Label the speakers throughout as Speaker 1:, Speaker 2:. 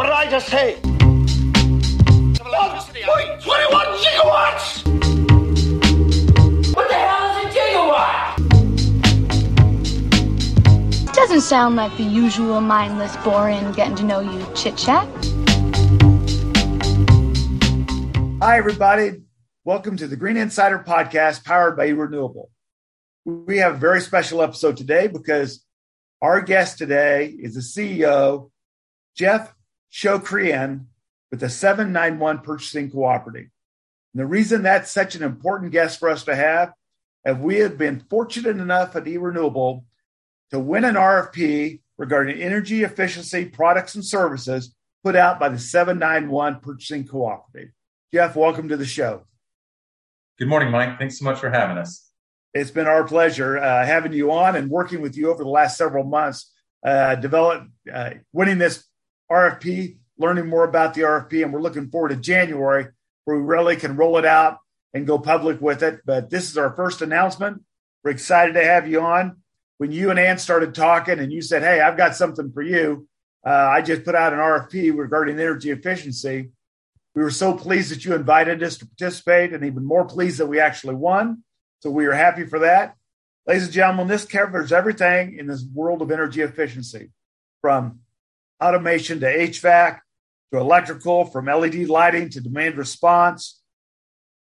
Speaker 1: What did I just say? 1.21 gigawatts! What the hell is a gigawatt?
Speaker 2: Doesn't sound like the usual mindless, boring, getting to know you chit chat.
Speaker 3: Hi, everybody. Welcome to the Green Insider Podcast powered by eRenewable. We have a very special episode today because our guest today is the CEO, Jeff Shokrian, with the 791 Purchasing Cooperative. And the reason that's such an important guest for us to have, is we have been fortunate enough at eRenewable to win an RFP regarding energy efficiency products and services put out by the 791 Purchasing Cooperative. Jeff, welcome to the show.
Speaker 4: Good morning, Mike. Thanks so much for having us.
Speaker 3: It's been our pleasure uh, having you on and working with you over the last several months, uh, develop, uh, winning this RFP, learning more about the RFP, and we're looking forward to January where we really can roll it out and go public with it. But this is our first announcement. We're excited to have you on. When you and Ann started talking and you said, Hey, I've got something for you, uh, I just put out an RFP regarding energy efficiency. We were so pleased that you invited us to participate and even more pleased that we actually won. So we are happy for that. Ladies and gentlemen, this covers everything in this world of energy efficiency from automation to HVAC to electrical, from LED lighting to demand response,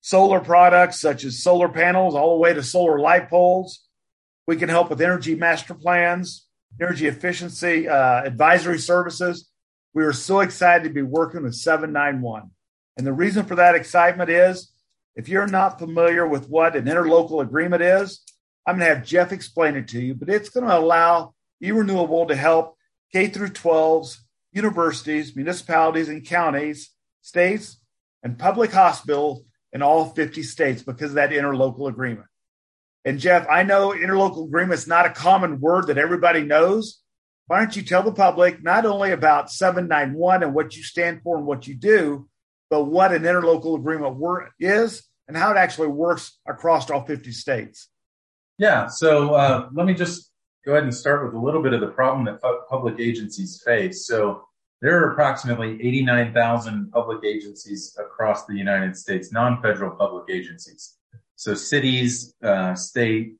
Speaker 3: solar products such as solar panels, all the way to solar light poles. We can help with energy master plans, energy efficiency uh, advisory services. We are so excited to be working with 791. And the reason for that excitement is if you're not familiar with what an interlocal agreement is, I'm going to have Jeff explain it to you, but it's going to allow eRenewable to help K through 12s, universities, municipalities, and counties, states, and public hospitals in all 50 states because of that interlocal agreement. And Jeff, I know interlocal agreement is not a common word that everybody knows. Why don't you tell the public not only about 791 and what you stand for and what you do, but what an interlocal agreement is and how it actually works across all 50 states.
Speaker 4: Yeah, so uh, let me just go ahead and start with a little bit of the problem that public agencies face. So there are approximately 89,000 public agencies across the United States, non-federal public agencies. So cities, uh, state,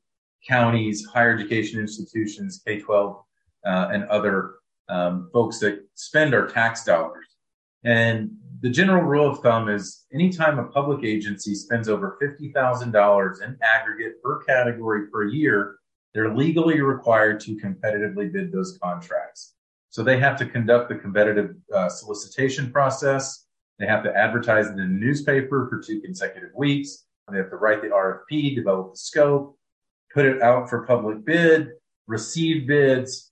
Speaker 4: counties, higher education institutions, K-12, uh, and other um, folks that spend our tax dollars. And the general rule of thumb is anytime a public agency spends over $50,000 in aggregate per category per year, they're legally required to competitively bid those contracts. So they have to conduct the competitive uh, solicitation process. They have to advertise in the newspaper for two consecutive weeks. They have to write the RFP, develop the scope, put it out for public bid, receive bids,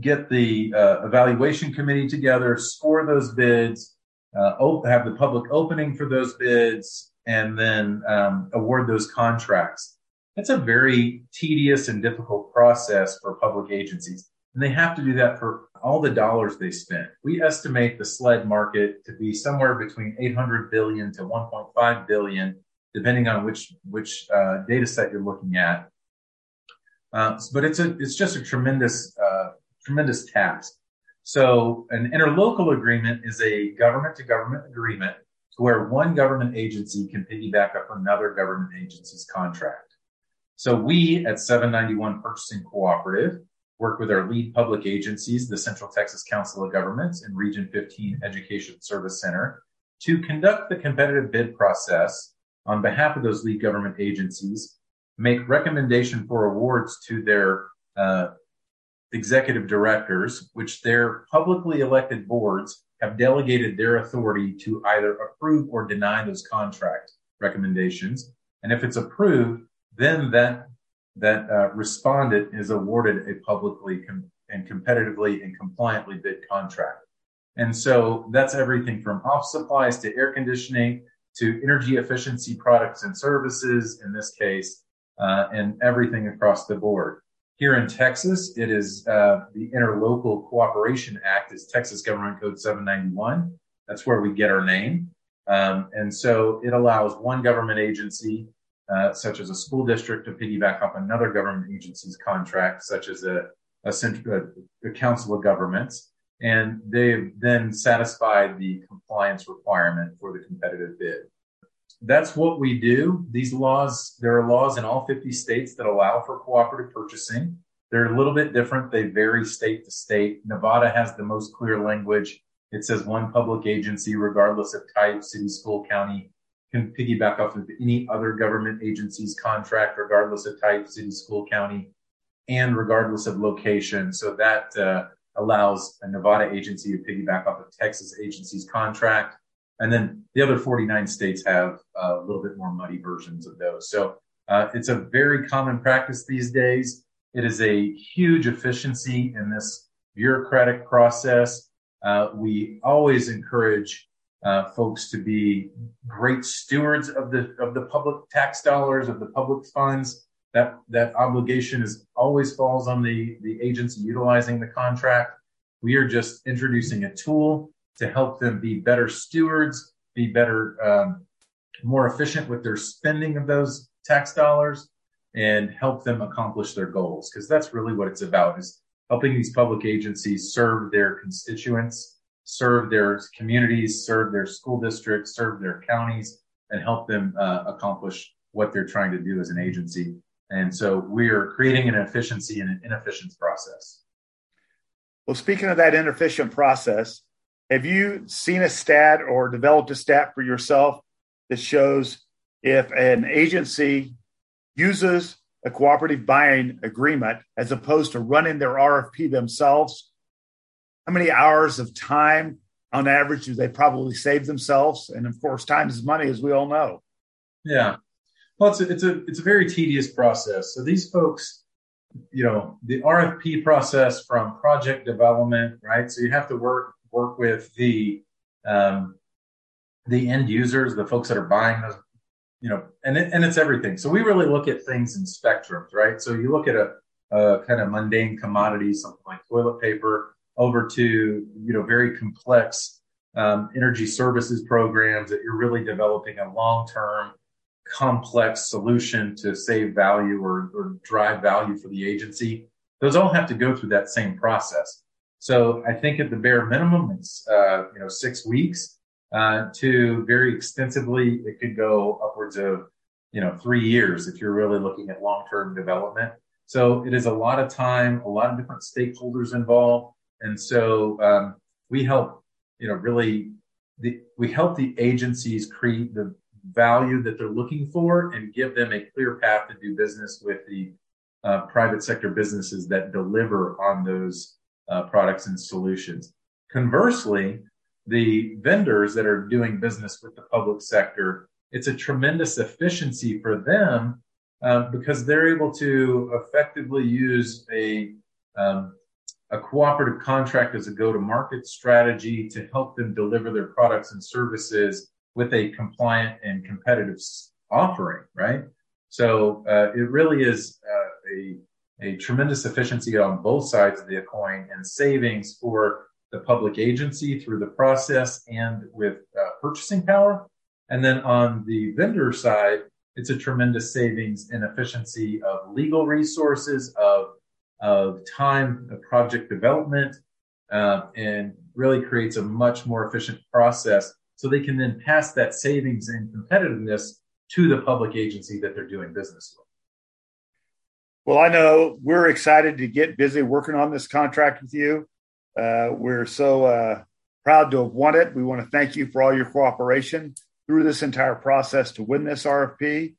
Speaker 4: get the uh, evaluation committee together, score those bids, uh, op- have the public opening for those bids and then um, award those contracts. That's a very tedious and difficult process for public agencies. And they have to do that for all the dollars they spend. We estimate the SLED market to be somewhere between 800 billion to 1.5 billion, depending on which, which uh, data set you're looking at. Uh, but it's a, it's just a tremendous, uh, tremendous task. So an interlocal agreement is a government to government agreement to where one government agency can piggyback up another government agency's contract. So we at 791 Purchasing Cooperative work with our lead public agencies, the Central Texas Council of Governments and Region 15 Education Service Center to conduct the competitive bid process on behalf of those lead government agencies, make recommendation for awards to their uh, executive directors, which their publicly elected boards have delegated their authority to either approve or deny those contract recommendations. And if it's approved, then that that uh, respondent is awarded a publicly com- and competitively and compliantly bid contract. And so that's everything from office supplies to air conditioning to energy efficiency products and services in this case, uh, and everything across the board. Here in Texas, it is uh, the Interlocal Cooperation Act is Texas Government Code 791. That's where we get our name. Um, and so it allows one government agency, uh, such as a school district, to piggyback off another government agency's contract, such as a, a, central, a, a council of governments. and they've then satisfied the compliance requirement for the competitive bid. That's what we do. These laws, there are laws in all 50 states that allow for cooperative purchasing. They're a little bit different. They vary state to state. Nevada has the most clear language. It says one public agency, regardless of type, city, school, county, can piggyback off of any other government agency's contract, regardless of type, city, school, county, and regardless of location. So that uh, allows a Nevada agency to piggyback off of Texas agency's contract. And then the other 49 states have uh, a little bit more muddy versions of those. So uh, it's a very common practice these days. It is a huge efficiency in this bureaucratic process. Uh, we always encourage uh, folks to be great stewards of the of the public tax dollars of the public funds. That that obligation is always falls on the the agency utilizing the contract. We are just introducing a tool to help them be better stewards, be better, um, more efficient with their spending of those tax dollars, and help them accomplish their goals. Because that's really what it's about: is helping these public agencies serve their constituents serve their communities, serve their school districts, serve their counties, and help them uh, accomplish what they're trying to do as an agency. And so we are creating an efficiency and an inefficient process.
Speaker 3: Well, speaking of that inefficient process, have you seen a stat or developed a stat for yourself that shows if an agency uses a cooperative buying agreement as opposed to running their RFP themselves, how many hours of time on average do they probably save themselves? And of course, time is money, as we all know.
Speaker 4: Yeah. Well, it's a, it's a, it's a very tedious process. So these folks, you know, the RFP process from project development, right? So you have to work, work with the, um, the end users, the folks that are buying those, you know, and it, and it's everything. So we really look at things in spectrums, right? So you look at a, a kind of mundane commodity, something like toilet paper, over to you know very complex um, energy services programs that you're really developing a long-term complex solution to save value or, or drive value for the agency. Those all have to go through that same process. So i think at the bare minimum it's uh, you know six weeks uh, to very extensively it could go upwards of you know three years if you're really looking at long-term development. So it is a lot of time a lot of different stakeholders involved and so um, we help, you know, really, the, we help the agencies create the value that they're looking for and give them a clear path to do business with the uh, private sector businesses that deliver on those uh, products and solutions. Conversely, the vendors that are doing business with the public sector, it's a tremendous efficiency for them uh, because they're able to effectively use a um, a cooperative contract is a go-to-market strategy to help them deliver their products and services with a compliant and competitive offering, right? So uh, it really is uh, a, a tremendous efficiency on both sides of the coin and savings for the public agency through the process and with uh, purchasing power. And then on the vendor side, it's a tremendous savings and efficiency of legal resources, of of time of project development uh, and really creates a much more efficient process so they can then pass that savings and competitiveness to the public agency that they're doing business with.
Speaker 3: Well, I know we're excited to get busy working on this contract with you. Uh, we're so uh, proud to have won it. We want to thank you for all your cooperation through this entire process to win this RFP.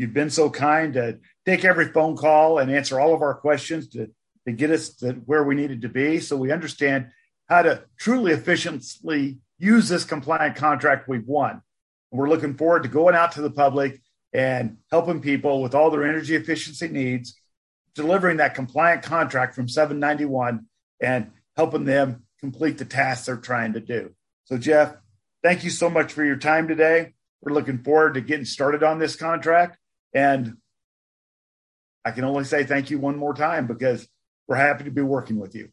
Speaker 3: You've been so kind to take every phone call and answer all of our questions to, to get us to where we needed to be so we understand how to truly efficiently use this compliant contract we've won. We're looking forward to going out to the public and helping people with all their energy efficiency needs, delivering that compliant contract from 791 and helping them complete the tasks they're trying to do. So, Jeff, thank you so much for your time today. We're looking forward to getting started on this contract. And I can only say thank you one more time because we're happy to be working with you.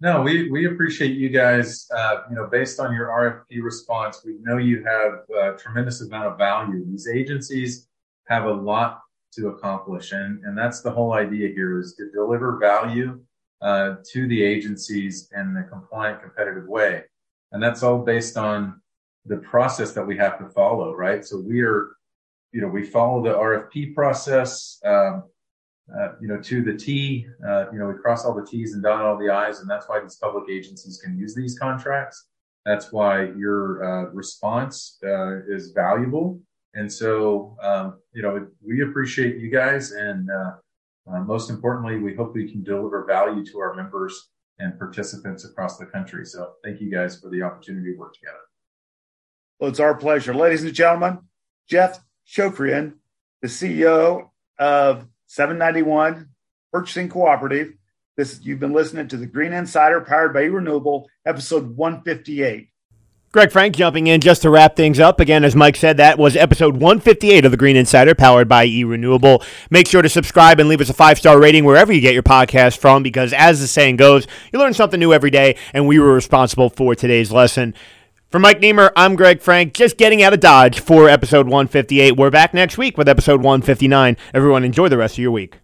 Speaker 4: No, we, we appreciate you guys. Uh, you know, based on your RFP response, we know you have a tremendous amount of value. These agencies have a lot to accomplish, and and that's the whole idea here is to deliver value uh, to the agencies in a compliant, competitive way. And that's all based on the process that we have to follow, right? So we are, you know, we follow the RFP process, um, uh, you know, to the T. Uh, you know, we cross all the T's and dot all the I's, and that's why these public agencies can use these contracts. That's why your uh, response uh, is valuable. And so, um, you know, we appreciate you guys. And uh, uh, most importantly, we hope we can deliver value to our members and participants across the country. So thank you guys for the opportunity to work together.
Speaker 3: Well, it's our pleasure. Ladies and gentlemen, Jeff Shokrian, the CEO of 791 Purchasing Cooperative. This you've been listening to the Green Insider powered by Renewable, episode 158.
Speaker 5: Greg Frank jumping in just to wrap things up. Again, as Mike said, that was episode 158 of the Green Insider powered by eRenewable. Make sure to subscribe and leave us a five star rating wherever you get your podcast from because, as the saying goes, you learn something new every day, and we were responsible for today's lesson. For Mike Nemer, I'm Greg Frank, just getting out of Dodge for episode 158. We're back next week with episode 159. Everyone, enjoy the rest of your week.